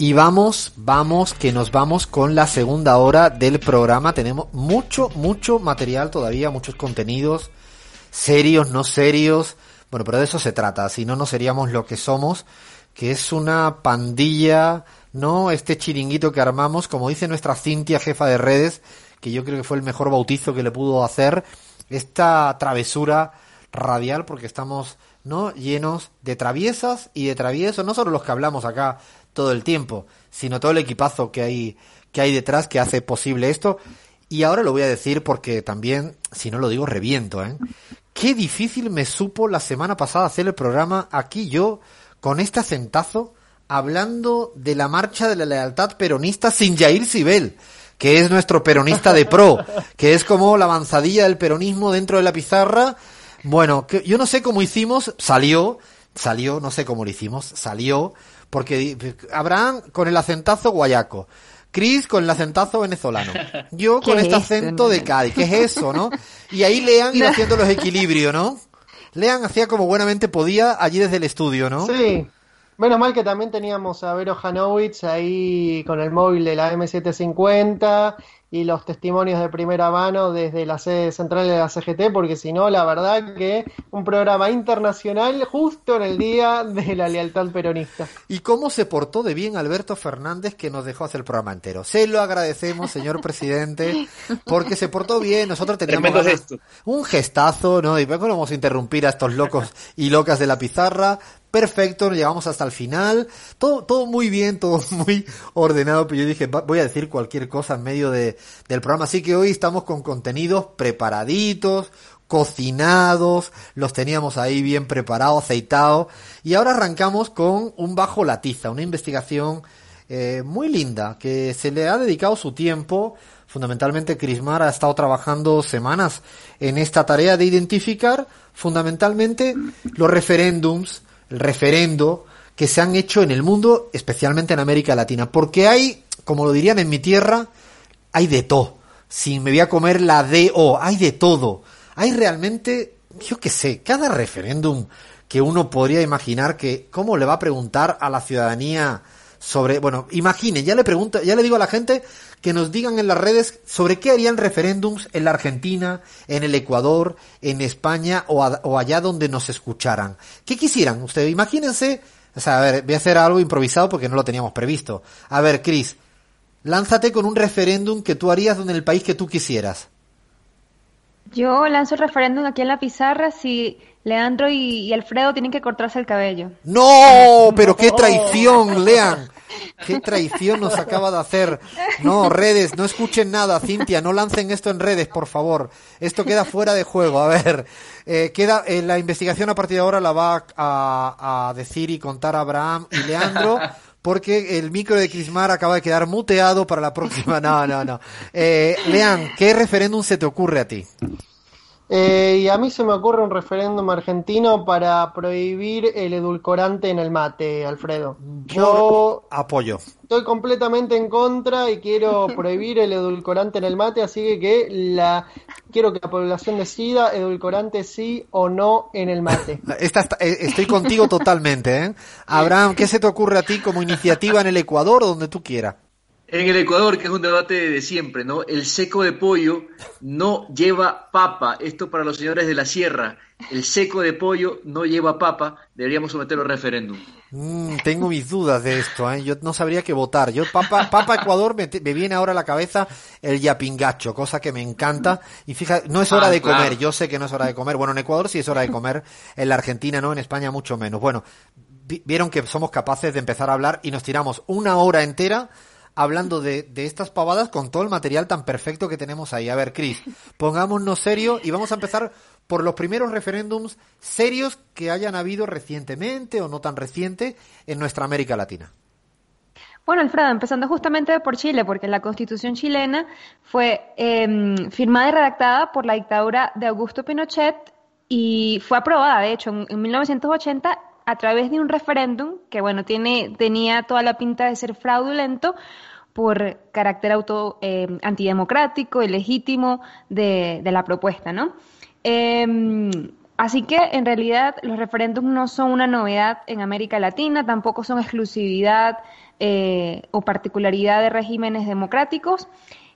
Y vamos, vamos, que nos vamos con la segunda hora del programa. Tenemos mucho, mucho material todavía, muchos contenidos, serios, no serios. Bueno, pero de eso se trata, si no, no seríamos lo que somos, que es una pandilla, ¿no? Este chiringuito que armamos, como dice nuestra Cintia, jefa de redes, que yo creo que fue el mejor bautizo que le pudo hacer, esta travesura radial, porque estamos, ¿no? Llenos de traviesas y de traviesos, no solo los que hablamos acá todo el tiempo, sino todo el equipazo que hay, que hay detrás que hace posible esto. Y ahora lo voy a decir porque también, si no lo digo, reviento, ¿eh? Qué difícil me supo la semana pasada hacer el programa aquí yo, con este acentazo, hablando de la marcha de la lealtad peronista sin Jair Sibel, que es nuestro peronista de pro, que es como la avanzadilla del peronismo dentro de la pizarra. Bueno, que yo no sé cómo hicimos, salió, salió, no sé cómo lo hicimos, salió, porque Abraham con el acentazo guayaco. Chris con el acentazo venezolano. Yo con ¿Qué este es eso? acento de Cádiz. ¿Qué es eso, no? Y ahí Lean iba haciendo los equilibrios, ¿no? Lean hacía como buenamente podía allí desde el estudio, ¿no? Sí. Menos mal que también teníamos a Vero Hanowitz ahí con el móvil de la M750 y los testimonios de primera mano desde la sede central de la CGT, porque si no, la verdad que un programa internacional justo en el día de la lealtad peronista. Y cómo se portó de bien Alberto Fernández que nos dejó hacer el programa entero. Se lo agradecemos, señor presidente, porque se portó bien. Nosotros teníamos Tremendo ganas- gesto. un gestazo, ¿no? Y luego no vamos a interrumpir a estos locos y locas de la pizarra. Perfecto, llegamos hasta el final. Todo, todo muy bien, todo muy ordenado. Pero yo dije, voy a decir cualquier cosa en medio de, del programa. Así que hoy estamos con contenidos preparaditos, cocinados, los teníamos ahí bien preparados, aceitados. Y ahora arrancamos con un bajo la tiza, una investigación eh, muy linda, que se le ha dedicado su tiempo. Fundamentalmente, Crismar ha estado trabajando semanas en esta tarea de identificar fundamentalmente los referéndums, el referendo que se han hecho en el mundo, especialmente en América Latina. Porque hay, como lo dirían en mi tierra, hay de todo. Si me voy a comer la DO, hay de todo. Hay realmente, yo qué sé, cada referéndum que uno podría imaginar que, ¿cómo le va a preguntar a la ciudadanía sobre, bueno, imaginen, ya le pregunto, ya le digo a la gente que nos digan en las redes sobre qué harían referéndums en la Argentina, en el Ecuador, en España o, o allá donde nos escucharan. ¿Qué quisieran ustedes? Imagínense, o sea, a ver, voy a hacer algo improvisado porque no lo teníamos previsto. A ver, Cris, lánzate con un referéndum que tú harías en el país que tú quisieras. Yo lanzo el referéndum aquí en la pizarra si Leandro y, y Alfredo tienen que cortarse el cabello. No, pero qué traición, Lean. Qué traición nos acaba de hacer. No, redes, no escuchen nada, Cintia, no lancen esto en redes, por favor. Esto queda fuera de juego. A ver, eh, queda eh, la investigación a partir de ahora la va a, a decir y contar Abraham y Leandro. Porque el micro de Crismar acaba de quedar muteado para la próxima. No, no, no. Eh, Lean, ¿qué referéndum se te ocurre a ti? Eh, y a mí se me ocurre un referéndum argentino para prohibir el edulcorante en el mate, Alfredo. Yo Apoyo. estoy completamente en contra y quiero prohibir el edulcorante en el mate, así que, la quiero que la población decida edulcorante sí o no en el mate. Esta, esta- eh, estoy contigo totalmente, ¿eh? Abraham, ¿qué se te ocurre a ti como iniciativa en el Ecuador o donde tú quieras? En el Ecuador, que es un debate de siempre, ¿no? El seco de pollo no lleva papa. Esto para los señores de la sierra. El seco de pollo no lleva papa. Deberíamos someterlo a referéndum. Mm, tengo mis dudas de esto, ¿eh? Yo no sabría qué votar. Yo, Papa, Papa Ecuador, me, me viene ahora a la cabeza el yapingacho, cosa que me encanta. Y fíjate, no es hora Ah, de comer. claro. Yo sé que no es hora de comer. Bueno, en Ecuador sí es hora de comer. En la Argentina no, en España mucho menos. Bueno, vi- vieron que somos capaces de empezar a hablar y nos tiramos una hora entera hablando de, de estas pavadas con todo el material tan perfecto que tenemos ahí. A ver, Cris, pongámonos serio y vamos a empezar por los primeros referéndums serios que hayan habido recientemente o no tan reciente en nuestra América Latina. Bueno, Alfredo, empezando justamente por Chile, porque la constitución chilena fue em, firmada y redactada por la dictadura de Augusto Pinochet y fue aprobada, de hecho, en, 1980 a través de un referéndum que, bueno, tiene, tenía toda la pinta de ser fraudulento por carácter auto, em, antidemocrático, ilegítimo de, de la propuesta, ¿no? Em, así que en realidad los referéndums no son una novedad en América Latina, tampoco son exclusividad eh, o particularidad de regímenes democráticos.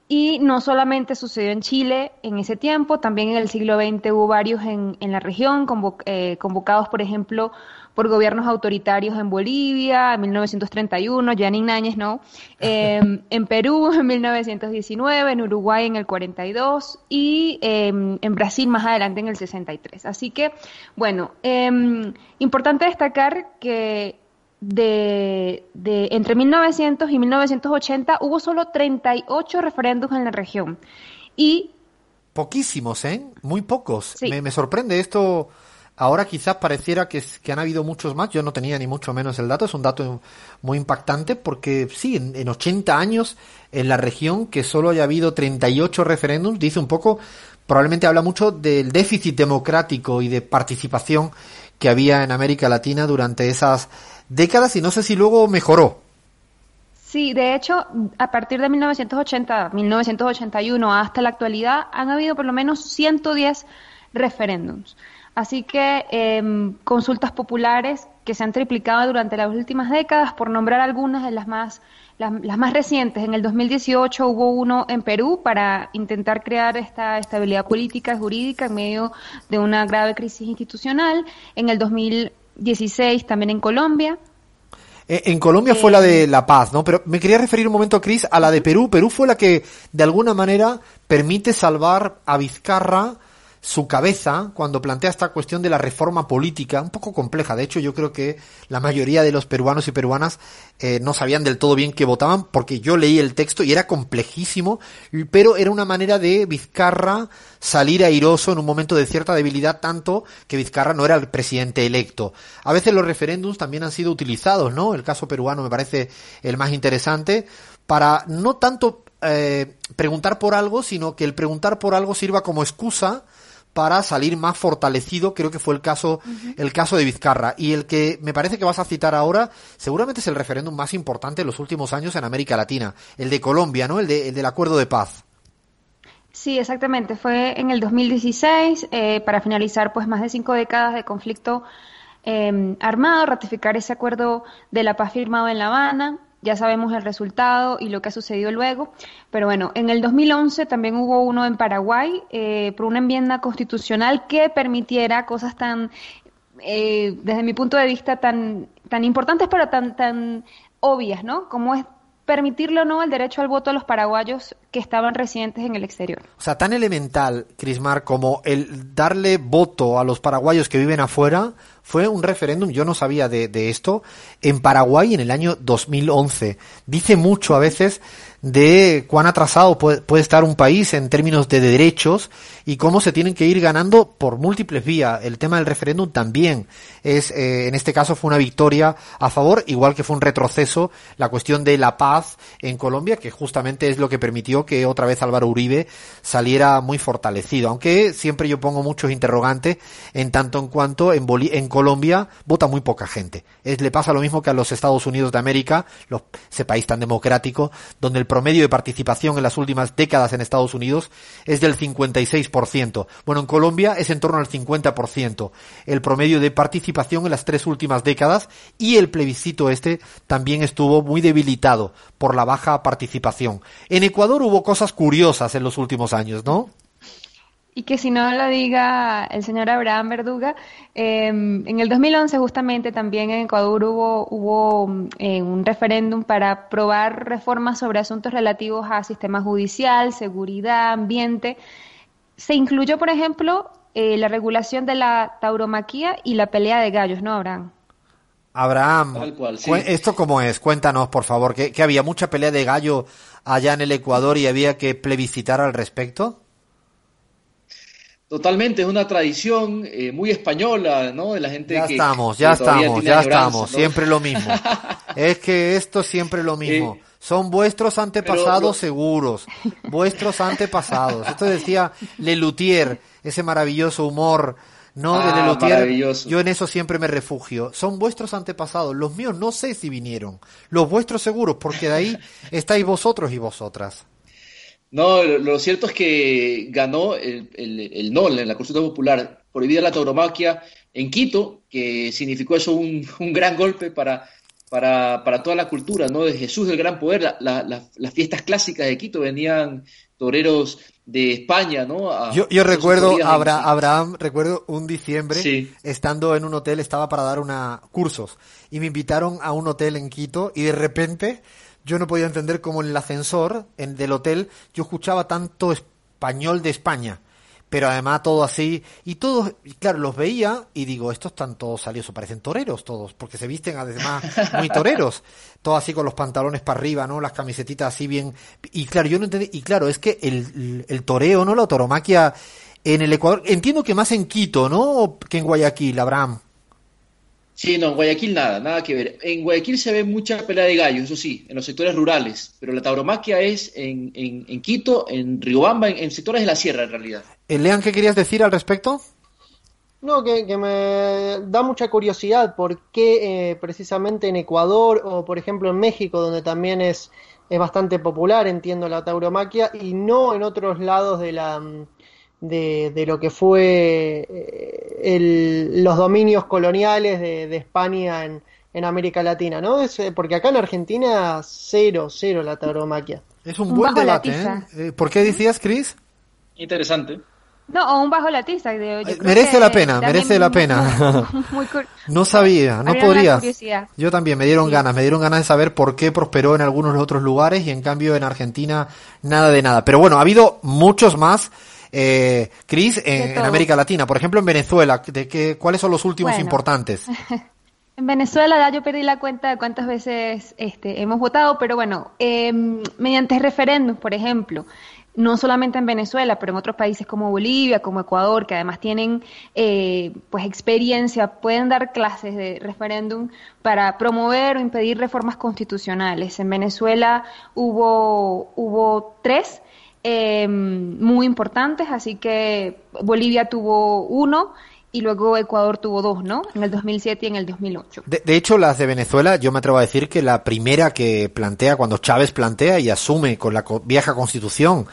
Y no solamente sucedió en Chile en ese tiempo, también en el siglo XX hubo varios en, en la región, eh, convocados, por ejemplo, por gobiernos autoritarios en Bolivia en 1931, Yanin Náñez, ¿no? Em, en Perú en 1919, en Uruguay en el 42 y em, en Brasil más adelante en el 63. Así que, bueno, em, importante destacar que de, de, entre 1900 y 1980 hubo solo 38 referéndums en la región. Y poquísimos, ¿eh? Muy pocos. Me, me, sorprende esto Ahora quizás pareciera que, han habido muchos más, yo no tenía ni mucho menos el dato, es un dato muy impactante porque sí, en, en 80 años en la región que solo haya habido 38 referéndums, dice un poco, probablemente habla mucho del déficit democrático y de participación que había en América Latina durante esas décadas y no sé si luego mejoró. Sí, de hecho, a partir de 1980, 1981 hasta la actualidad han habido por lo menos 110 referéndums. Así que em, consultas populares que se han triplicado durante las últimas décadas, por nombrar algunas de las más, las, más recientes. En el 2018 hubo uno en Perú para intentar crear esta estabilidad política y jurídica en medio de una grave crisis institucional. En el 2016 también en Colombia. Eh, en Colombia fue la de eh, La Paz, ¿no? Pero me quería referir un momento, Cris, a la de Perú. Perú fue la que, de alguna manera, permite salvar a Vizcarra su cabeza cuando plantea esta cuestión de la reforma política, un poco compleja. De hecho, yo creo que la mayoría de los peruanos y peruanas eh, no sabían del todo bien qué votaban, porque yo leí el texto y era complejísimo, pero era una manera de Vizcarra salir airoso en un momento de cierta debilidad, tanto que Vizcarra no era el presidente electo. A veces los referéndums también han sido utilizados, ¿no? El caso peruano me parece el más interesante, para no tanto eh, preguntar por algo, sino que el preguntar por algo sirva como excusa para salir más fortalecido, creo que fue el caso, el caso de Vizcarra. Y el que me parece que vas a citar ahora, seguramente es el referéndum más importante de los últimos años en América Latina, el de Colombia, ¿no? El, de, el del acuerdo de paz. Sí, exactamente. Fue en el 2016, eh, para finalizar pues más de cinco décadas de conflicto eh, armado, ratificar ese acuerdo de la paz firmado en La Habana ya sabemos el resultado y lo que ha sucedido luego. Pero bueno, en el 2011 también hubo uno en Paraguay eh, por una enmienda constitucional que permitiera cosas tan, eh, desde mi punto de vista, tan, tan importantes pero tan, tan obvias, ¿no? Como es permitirle o no el derecho al voto a los paraguayos que estaban residentes en el exterior. O sea, tan elemental, Crismar, como el darle voto a los paraguayos que viven afuera, fue un referéndum, yo no sabía de, esto, en Paraguay en el año 2011. Dice mucho a veces de cuán atrasado puede, estar un país en términos de derechos y cómo se tienen que ir ganando por múltiples vías. El tema del referéndum también es, eh, en este caso fue una victoria a favor, igual que fue un retroceso la cuestión de la paz en Colombia, que justamente es lo que permitió que otra vez Álvaro Uribe saliera muy fortalecido. Aunque siempre yo pongo muchos interrogantes en tanto en cuanto en, en Colombia vota muy poca gente. Es, le pasa lo mismo que a los Estados Unidos de América, los, ese país tan democrático, donde el promedio de participación en las últimas décadas en Estados Unidos es del 56%. Bueno, en Colombia es en torno al 50%. El promedio de participación en las tres últimas décadas y el plebiscito este también estuvo muy debilitado por la baja participación. En Ecuador hubo cosas curiosas en los últimos años, ¿no? Y que si no lo diga el señor Abraham Verduga, em, en el 2011 justamente también en Ecuador hubo, hubo eh, un referéndum para aprobar reformas sobre asuntos relativos a sistema judicial, seguridad, ambiente. Se incluyó, por ejemplo, eh, la regulación de la tauromaquia y la pelea de gallos, ¿no, Abraham? Abraham, ¿esto cómo es? Cuéntanos, por favor, que, que había mucha pelea de gallo allá en el Ecuador y había que plebiscitar al respecto. Totalmente, es una tradición eh, muy española, ¿no? De la gente ya que. Estamos, ya estamos, ya estamos, ¿no? siempre lo mismo. es que esto siempre lo mismo. Eh, Son vuestros antepasados lo- seguros, vuestros antepasados. Esto decía Lelutier, ese maravilloso humor, ¿no? de Ah, Lelutier. maravilloso. Yo en eso siempre me refugio. Son vuestros antepasados, los míos no sé si vinieron, los vuestros seguros, porque de ahí estáis vosotros y vosotras. No, lo, lo cierto es que ganó el, el, el NOL en la consulta popular, prohibida la tauromaquia en Quito, que significó eso un, un gran golpe para, para, para toda la cultura, ¿no? De Jesús del Gran Poder, la- la- la- las fiestas clásicas de Quito venían toreros de España, ¿no? A- Yo, yo recuerdo, en- Abra- Abraham, recuerdo un diciembre, Sí. estando en un hotel, estaba para dar una cursos y me invitaron a un hotel en Quito y de repente yo no podía entender cómo en el ascensor en, del hotel yo escuchaba tanto español de España, pero además todo así y todos, y claro, los veía y digo, estos están todos salidos, parecen toreros todos, porque se visten además muy toreros, todo así con los pantalones para arriba, ¿no? Las camisetitas así bien y claro, yo no entendí y claro, es que el, el, el toreo, ¿no? La toromaquia en el Ecuador, entiendo que más en Quito, ¿no? Que en Guayaquil, Abraham. Sí, no, en Guayaquil nada, nada que ver. En Guayaquil se ve mucha pelea de gallos, eso sí, en los sectores rurales, pero la tauromaquia es en, en, en Quito, en Riobamba, en, en sectores de la sierra en realidad. Eh, Lean, ¿qué querías decir al respecto? No, que, que me da mucha curiosidad por qué eh, precisamente en Ecuador o por ejemplo en México, donde también es, es bastante popular, entiendo, la tauromaquia, y no en otros lados de la de, de lo que fue eh, el- los dominios coloniales de, de España en, en América Latina, ¿no? Es, eh, porque acá en Argentina cero, cero la tauromaquia. Es un Un buen debate. ¿eh? Eh, ¿Por qué decías, Chris? Interesante. No, o un bajo la tiza. digo, yo creo merece que la pena, merece la pena. muy- No sabía, no podría. Yo también me dieron ganas, me dieron ganas de saber por qué prosperó en algunos otros lugares y en cambio en Argentina nada de nada. Pero bueno, ha habido muchos más, eh, Chris, en. América Latina. Por ejemplo, en Venezuela, de qué, ¿cuáles son los últimos Bueno. importantes? En Venezuela ya yo perdí la cuenta de cuántas veces este, hemos votado, pero bueno, eh, mediante referéndums, por ejemplo, no solamente en Venezuela, pero en otros países como Bolivia, como Ecuador, que además tienen eh, pues experiencia, pueden dar clases de referéndum para promover o impedir reformas constitucionales. En Venezuela hubo, hubo tres eh, muy importantes, así que Bolivia tuvo uno y luego Ecuador tuvo dos, ¿no? En el 2007 y en el 2008. De, de hecho, las de Venezuela, yo me atrevo a decir que la primera que plantea, cuando Chávez plantea y asume con la vieja constitución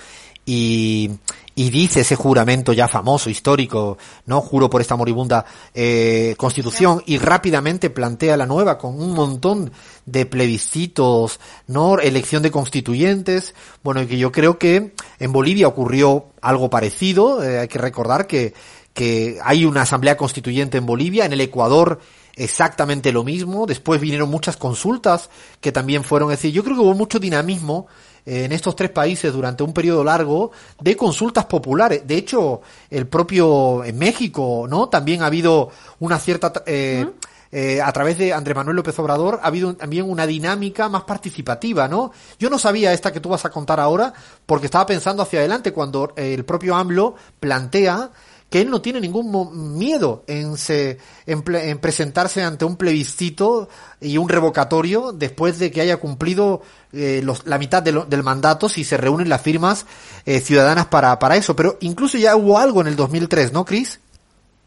y, y dice ese juramento ya famoso, histórico, ¿no? Juro por esta moribunda eh, constitución y rápidamente plantea la nueva con un montón de plebiscitos, ¿no? Elección de constituyentes. Bueno, y que yo creo que en Bolivia ocurrió algo parecido. eh, hay que recordar que, que hay una asamblea constituyente en Bolivia, en el Ecuador exactamente lo mismo. Después vinieron muchas consultas que también fueron, decir, yo creo que hubo mucho dinamismo en estos tres países durante un periodo largo de consultas populares. De hecho, el propio en México, ¿no? También ha habido una cierta eh, eh, a través de Andrés Manuel López Obrador ha habido también una dinámica más participativa, ¿no? Yo no sabía esta que tú vas a contar ahora porque estaba pensando hacia adelante cuando el propio AMLO plantea que él no tiene ningún miedo en, se, en, presentarse ante un plebiscito y un revocatorio después de que haya cumplido eh, los- la mitad del mandato si se reúnen las firmas eh, ciudadanas para, para eso. Pero incluso ya hubo algo en el 2003, ¿no, Cris?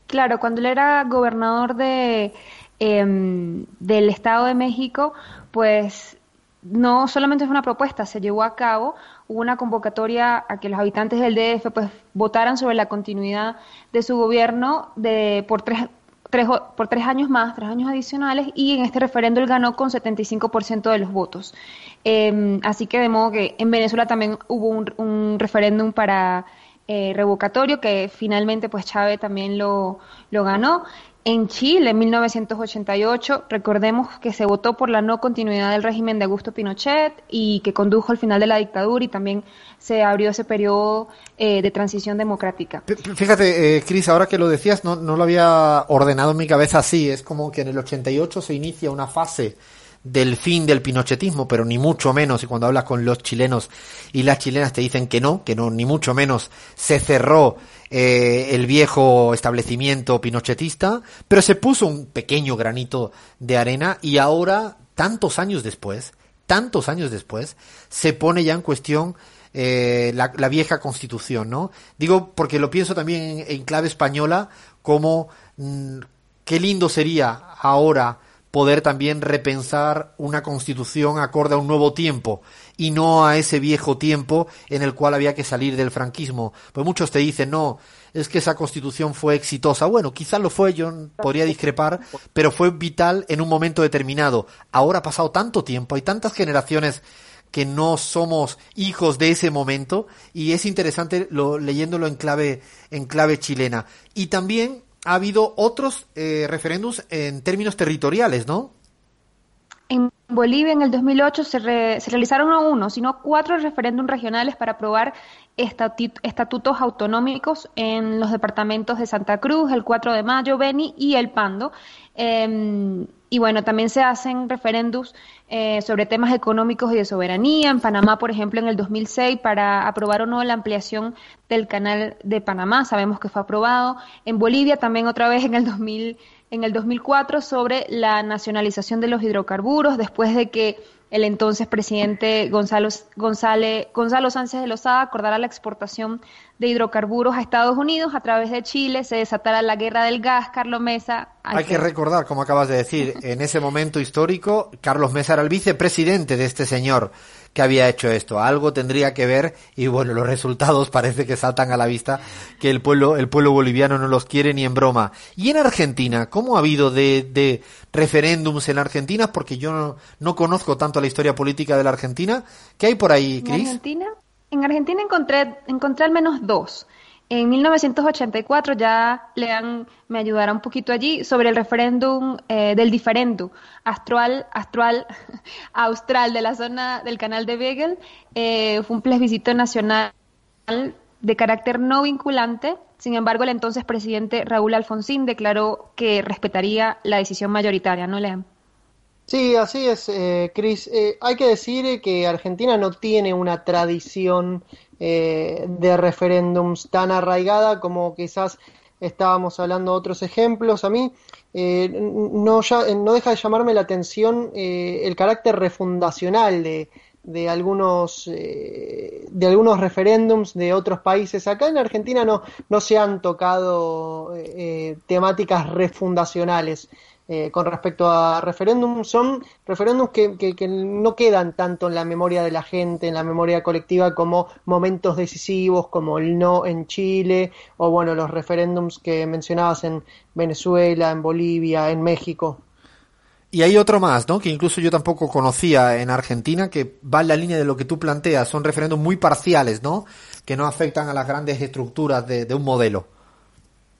Claro, cuando él era gobernador de, em, del Estado de México, pues no solamente fue una propuesta, se llevó a cabo, una convocatoria a que los habitantes del DF pues votaran sobre la continuidad de su gobierno de por tres, tres por tres años más, tres años adicionales, y en este referendo él ganó con 75% de los votos. Em, así que de modo que en Venezuela también hubo un, un referéndum para eh, revocatorio que finalmente pues Chávez también lo, lo ganó. En Chile, en 1988, recordemos que se votó por la no continuidad del régimen de Augusto Pinochet y que condujo al final de la dictadura y también se abrió ese periodo eh, de transición democrática. Fíjate, eh, Cris, ahora que lo decías, no, no lo había ordenado en mi cabeza así. Es como que en el 88 se inicia una fase del fin del pinochetismo, pero ni mucho menos, y cuando hablas con los chilenos y las chilenas te dicen que no, que no, ni mucho menos se cerró eh, el viejo establecimiento pinochetista, pero se puso un pequeño granito de arena y ahora, tantos años después, tantos años después, se pone ya en cuestión eh, la, vieja constitución, ¿no? Digo porque lo pienso también en, clave española, como mm, qué lindo sería ahora poder también repensar una constitución acorde a un nuevo tiempo y no a ese viejo tiempo en el cual había que salir del franquismo. Pues muchos te dicen, no, es que esa constitución fue exitosa. Bueno, quizás lo fue, yo podría discrepar, pero fue vital en un momento determinado. Ahora ha pasado tanto tiempo, hay tantas generaciones que no somos hijos de ese momento y es interesante lo, leyéndolo en clave en clave chilena y también ha habido otros eh, referéndums en términos territoriales, ¿no? En Bolivia en el 2008 se, se realizaron no uno, sino cuatro referéndums regionales para aprobar estatutos autonómicos en los departamentos de Santa Cruz, el 4 de Mayo, Beni y El Pando. Em, y bueno, también se hacen referéndums eh, sobre temas económicos y de soberanía. En Panamá, por ejemplo, en el 2006, para aprobar o no la ampliación del canal de Panamá, sabemos que fue aprobado. En Bolivia, también otra vez en el 2000 en el 2004 sobre la nacionalización de los hidrocarburos, después de que el entonces presidente Gonzalo, González, Gonzalo Sánchez de Lozada acordara la exportación de hidrocarburos a Estados Unidos a través de Chile, se desatara la guerra del gas, Carlos Mesa. Hay, que... recordar, como acabas de decir, en ese momento histórico, Carlos Mesa era el vicepresidente de este señor que había hecho esto. Algo tendría que ver y bueno, los resultados parece que saltan a la vista que el pueblo, el pueblo boliviano no los quiere ni en broma. Y en Argentina, ¿cómo ha habido de, de referéndums en Argentina? Porque yo no, no, conozco tanto la historia política de la Argentina. ¿Qué hay por ahí, Cris? ¿En Argentina? En Argentina encontré, encontré al menos dos. En 1984 ya Lean me ayudará un poquito allí sobre el referéndum eh, del diferendo astral, astral, austral de la zona del canal de Beagle. Eh, fue un plebiscito nacional de carácter no vinculante. Sin embargo, el entonces presidente Raúl Alfonsín declaró que respetaría la decisión mayoritaria, ¿no, Lean? Sí, así es, eh, Cris. Eh, hay que decir que Argentina no tiene una tradición eh, de referéndums tan arraigada como quizás estábamos hablando otros ejemplos. A mí eh, no, no deja de llamarme la atención eh, el carácter refundacional de, de algunos de algunos referéndums de otros países. Acá en Argentina no, no se han tocado temáticas refundacionales. Eh, con respecto a referéndums, son referéndums que, que, no quedan tanto en la memoria de la gente, en la memoria colectiva, como momentos decisivos, como el no en Chile, o bueno, los referéndums que mencionabas en Venezuela, en Bolivia, en México. Y hay otro más, ¿no? Que incluso yo tampoco conocía en Argentina, que va en la línea de lo que tú planteas. Son referéndums muy parciales, ¿no? Que no afectan a las grandes estructuras de un modelo.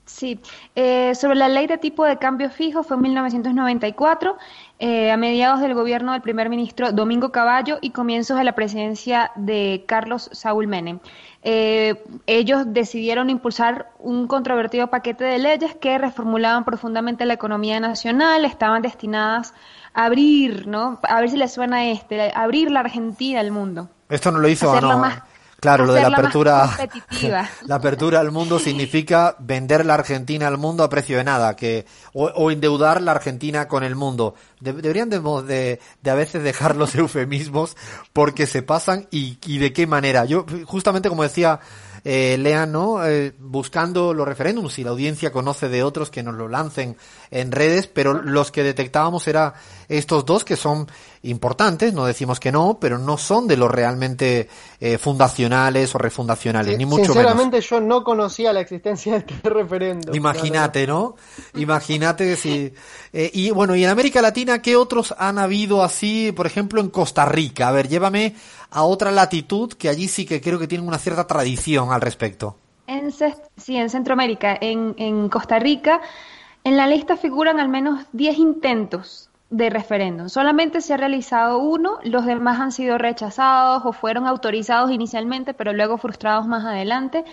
Sí, eh, sobre la ley de tipo de cambio fijo fue en 1994, eh, a mediados del gobierno del primer ministro Domingo Caballo y comienzos de la presidencia de Carlos Saúl Menem. Eh, ellos decidieron impulsar un controvertido paquete de leyes que reformulaban profundamente la economía nacional, estaban destinadas a abrir, ¿no? A ver si les suena este, abrir la Argentina al mundo. Esto no lo hizo, Claro, lo de la apertura, la apertura al mundo significa vender la Argentina al mundo a precio de nada, que o, endeudar la Argentina con el mundo. deberían de, de, a veces dejar los eufemismos porque se pasan y, y de qué manera. Yo justamente como decía eh, lean, ¿no? Eh, buscando los referéndums y la audiencia conoce de otros que nos lo lancen en redes, pero los que detectábamos era estos dos que son importantes, no decimos que no, pero no son de los realmente eh, fundacionales o refundacionales, ni mucho Sinceramente yo no conocía la existencia de este referéndum. Imagínate, ¿no? Imagínate si... Eh, y bueno, y en América Latina, ¿qué otros han habido así, por ejemplo, en Costa Rica? A ver, llévame a otra latitud que allí sí que creo que tienen una cierta tradición al respecto. En, sí, en Centroamérica, en, en Costa Rica, en la lista figuran al menos 10 intentos de referéndum. Solamente se ha realizado uno, los demás han sido rechazados o fueron autorizados inicialmente, pero luego frustrados más adelante.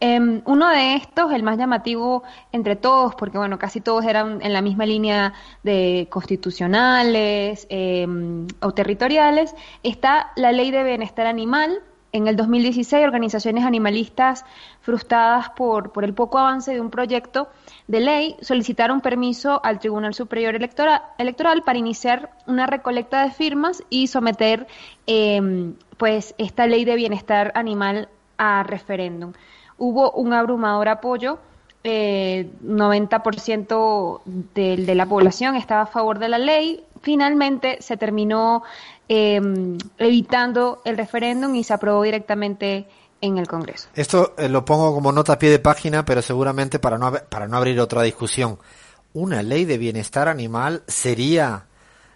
Em, uno de estos, el más llamativo entre todos, porque bueno, casi todos eran en la misma línea de constitucionales em, o territoriales, está la Ley de Bienestar Animal. En el 2016, organizaciones animalistas frustradas por, el poco avance de un proyecto de ley solicitaron permiso al Tribunal Superior Electoral, Electoral para iniciar una recolecta de firmas y someter em, pues esta ley de bienestar animal a referéndum hubo un abrumador apoyo. Eh, 90% de, de, la población estaba a favor de la ley. Finalmente se terminó eh, evitando el referéndum y se aprobó directamente en el Congreso. Esto eh, lo pongo como nota a pie de página, pero seguramente para no, para no abrir otra discusión. ¿Una ley de bienestar animal sería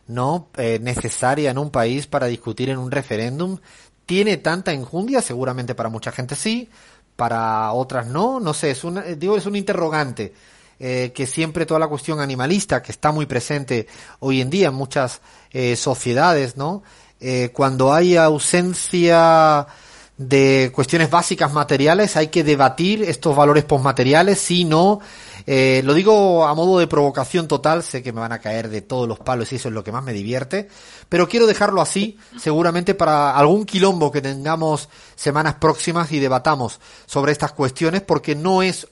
no eh, necesaria en un país para discutir en un referéndum? ¿Tiene tanta enjundia? Seguramente para mucha gente sí, para otras no, no sé, es un, digo, es un interrogante. Eh, que siempre toda la cuestión animalista que está muy presente hoy en día en muchas eh, sociedades, ¿no? Eh, cuando hay ausencia de cuestiones básicas materiales hay que debatir estos valores postmateriales, si no, lo digo a modo de provocación total, sé que me van a caer de todos los palos y eso es lo que más me divierte, pero quiero dejarlo así, seguramente para algún quilombo que tengamos semanas próximas y debatamos sobre estas cuestiones, porque no es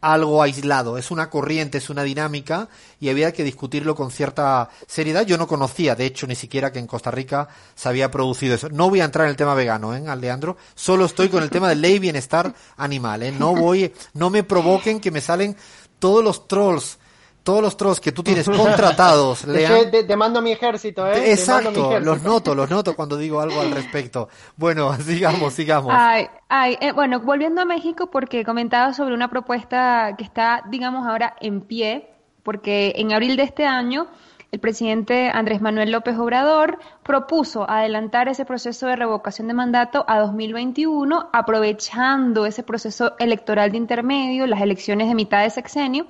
algo aislado, es una corriente, es una dinámica y había que discutirlo con cierta seriedad. Yo no conocía, de hecho, ni siquiera que en Costa Rica se había producido eso. No voy a entrar en el tema vegano, ¿eh, Alejandro? Solo estoy con el tema de ley bienestar animal, ¿eh? No voy, no me provoquen que me salen todos los trolls todos los trolls que tú tienes contratados, Lean. Te, te, mando mi ejército, ¿eh? Exacto, los noto, los noto cuando digo algo al respecto. Bueno, sigamos, sigamos. Ay, ay, eh, bueno, volviendo a México, porque comentaba sobre una propuesta que está, digamos, ahora en pie, porque en abril de este año el presidente Andrés Manuel López Obrador propuso adelantar ese proceso de revocación de mandato a 2021, aprovechando ese proceso electoral de intermedio, las elecciones de mitad de sexenio,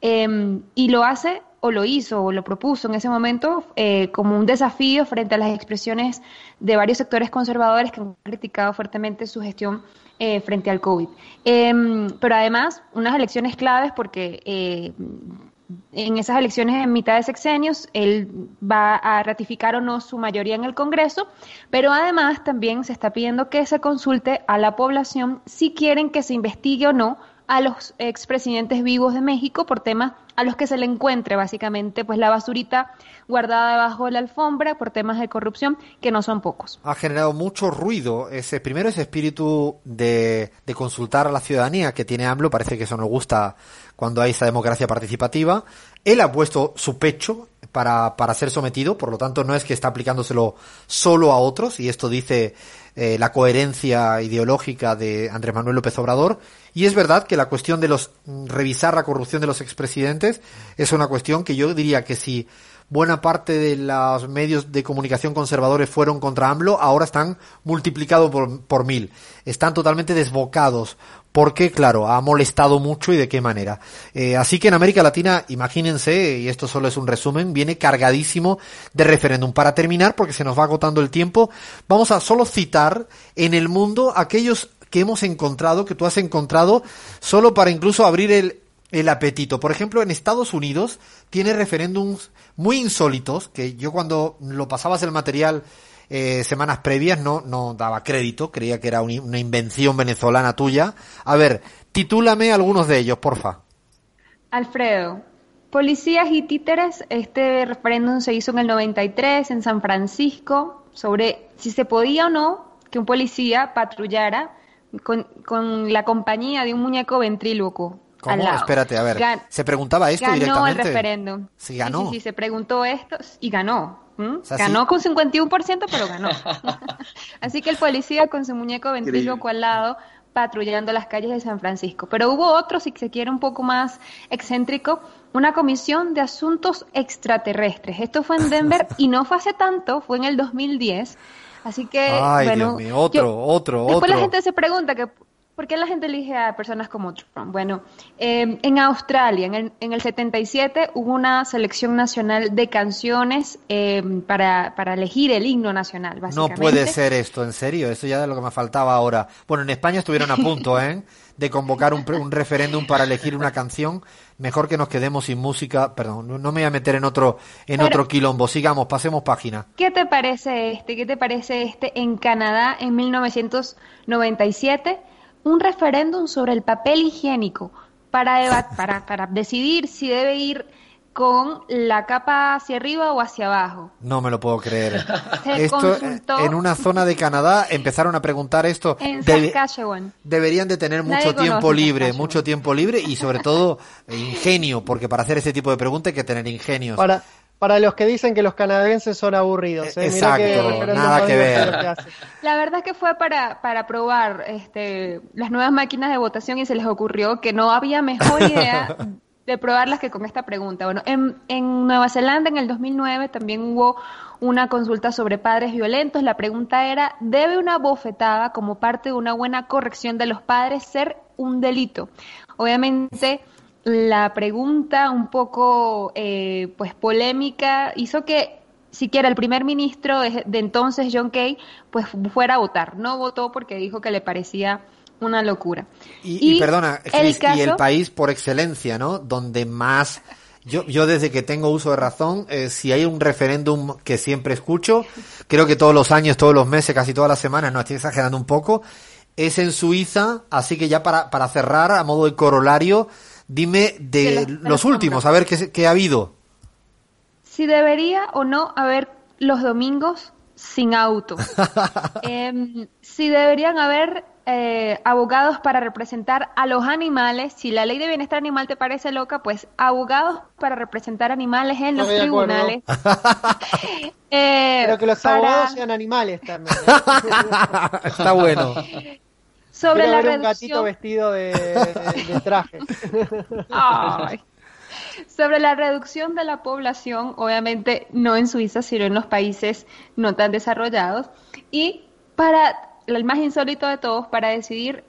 eh, y lo hace o lo hizo o lo propuso en ese momento eh, como un desafío frente a las expresiones de varios sectores conservadores que han criticado fuertemente su gestión eh, frente al COVID. Eh, pero además, unas elecciones claves porque eh, en esas elecciones en mitad de sexenios, él va a ratificar o no su mayoría en el Congreso, pero además también se está pidiendo que se consulte a la población si quieren que se investigue o no a los expresidentes vivos de México por temas a los que se le encuentre básicamente pues la basurita guardada debajo de la alfombra por temas de corrupción que no son pocos. Ha generado mucho ruido ese primero ese espíritu de, de consultar a la ciudadanía que tiene AMLO, parece que eso nos gusta cuando hay esa democracia participativa. Él ha puesto su pecho para, para ser sometido, por lo tanto no es que está aplicándoselo solo a otros, y esto dice eh, la coherencia ideológica de Andrés Manuel López Obrador. Y es verdad que la cuestión de los revisar la corrupción de los expresidentes es una cuestión que yo diría que si buena parte de los medios de comunicación conservadores fueron contra AMLO, ahora están multiplicados por, mil. Están totalmente desbocados porque, claro, ha molestado mucho y de qué manera. Eh, así que en América Latina, imagínense, y esto solo es un resumen, viene cargadísimo de referéndum. Para terminar, porque se nos va agotando el tiempo, vamos a solo citar en el mundo aquellos que hemos encontrado, que tú has encontrado, solo para incluso abrir el, el apetito. Por ejemplo, en Estados Unidos tiene referéndums muy insólitos, que yo cuando lo pasabas el material eh, semanas previas no, no daba crédito, creía que era un, una invención venezolana tuya. A ver, titúlame algunos de ellos, porfa. Alfredo, policías y títeres, este referéndum se hizo en el 93 en San Francisco sobre si se podía o no que un policía patrullara con, con la compañía de un muñeco ventríloco. ¿Cómo? Espérate, a ver. Gan ¿Se preguntaba esto ganó directamente? el referéndum. Sí, ganó. Sí, sí, sí, se preguntó esto y ganó. ¿Mm? O sea, ganó sí. con 51%, pero ganó. Así que el policía con su muñeco ventríloco al lado patrullando las calles de San Francisco. Pero hubo otro, si se quiere, un poco más excéntrico, una comisión de asuntos extraterrestres. Esto fue en Denver y no fue hace tanto, fue en el 2010. Así que, Ay, bueno, Dios mío, otro, yo, otro, después otro. la gente se pregunta que ¿Por qué la gente elige a personas como Trump? Bueno, eh, en Australia, en el, en el, 77, hubo una selección nacional de canciones eh, para, para, elegir el himno nacional, básicamente. No puede ser esto, en serio, eso ya es lo que me faltaba ahora. Bueno, en España estuvieron a punto, ¿eh? De convocar un, un referéndum para elegir una canción. Mejor que nos quedemos sin música. Perdón, no me voy a meter en otro, en Pero, otro quilombo. Sigamos, pasemos página. ¿Qué te parece este? ¿Qué te parece este en Canadá en 1997? Un referéndum sobre el papel higiénico para, para, para decidir si debe ir con la capa hacia arriba o hacia abajo. No me lo puedo creer. esto, en una zona de Canadá empezaron a preguntar esto. En Saskatchewan. Deberían de tener mucho Nadie tiempo libre, mucho tiempo libre y sobre todo ingenio, porque para hacer ese tipo de preguntas hay que tener ingenios. Para, para los que dicen que los canadienses son aburridos. ¿eh? Exacto, que nada que ver. que hace. La verdad es que fue para, para probar este, las nuevas máquinas de votación y se les ocurrió que no había mejor idea de probarlas que con esta pregunta. Bueno, en, en Nueva Zelanda en el 2009 también hubo una consulta sobre padres violentos. La pregunta era, ¿debe una bofetada como parte de una buena corrección de los padres ser un delito? Obviamente la pregunta un poco eh, pues polémica hizo que siquiera el primer ministro de, de, entonces John Kay pues fuera a votar. No votó porque dijo que le parecía una locura. Y, y, y perdona el caso... y el país por excelencia no donde más yo, yo desde que tengo uso de razón, eh, si hay un referéndum que siempre escucho, creo que todos los años, todos los meses, casi todas las semanas, no estoy exagerando un poco, es en Suiza, así que ya para, para cerrar, a modo de corolario, Dime de, de los, de los últimos, a ver qué, qué, ha habido. Si debería o no haber los domingos sin auto. eh, si deberían haber eh, abogados para representar a los animales. Si la ley de bienestar animal te parece loca, pues abogados para representar animales en los tribunales. eh, Pero que los para... abogados sean animales también. Está bueno. Sobre Quiero la ver reducción... un gatito vestido de, de, de traje. Ay. Sobre la reducción de la población, obviamente no en Suiza, sino en los países no tan desarrollados. Y para el más insólito de todos, para decidir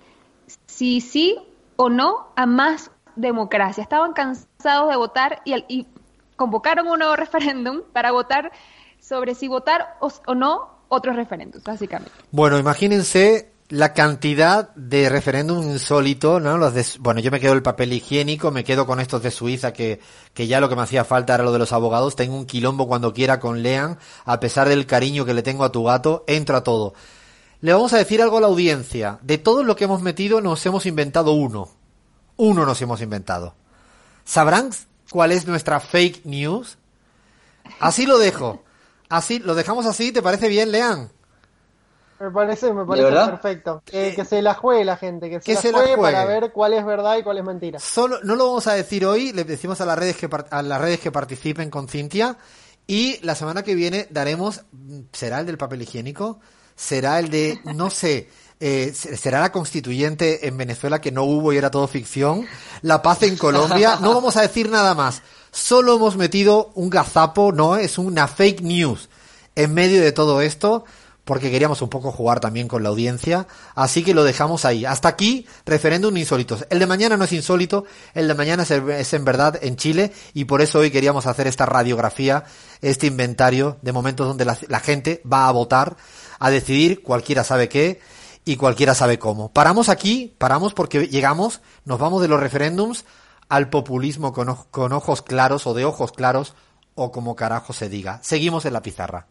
si sí o no a más democracia. Estaban cansados de votar y, y convocaron un nuevo referéndum para votar sobre si votar o, o no otros referéndums, básicamente. Bueno, imagínense la cantidad de referéndum insólito, ¿no? Los de, bueno, yo me quedo el papel higiénico, me quedo con estos de Suiza que, que ya lo que me hacía falta era lo de los abogados. Tengo un quilombo cuando quiera con Lean, a pesar del cariño que le tengo a tu gato, entro a todo. Le vamos a decir algo a la audiencia. De todo lo que hemos metido, nos hemos inventado uno. Uno nos hemos inventado. ¿Sabrán cuál es nuestra fake news? Así lo dejo. Así, lo dejamos así, ¿te parece bien, Lean? Me parece, me parece perfecto. Que, que, se la juegue la gente, que se, que la, se juegue la juegue para ver cuál es verdad y cuál es mentira. Solo, no lo vamos a decir hoy, le decimos a las redes que a las redes que participen con Cintia y la semana que viene daremos será el del papel higiénico, será el de no sé, eh, será la constituyente en Venezuela que no hubo y era todo ficción, la paz en Colombia, no vamos a decir nada más. Solo hemos metido un gazapo, no, es una fake news en medio de todo esto porque queríamos un poco jugar también con la audiencia, así que lo dejamos ahí. Hasta aquí, referéndum insólitos. El de mañana no es insólito, el de mañana es, es, en verdad en Chile, y por eso hoy queríamos hacer esta radiografía, este inventario de momentos donde la, gente va a votar, a decidir cualquiera sabe qué y cualquiera sabe cómo. Paramos aquí, paramos porque llegamos, nos vamos de los referéndums al populismo con, con ojos claros o de ojos claros, o como carajo se diga. Seguimos en la pizarra.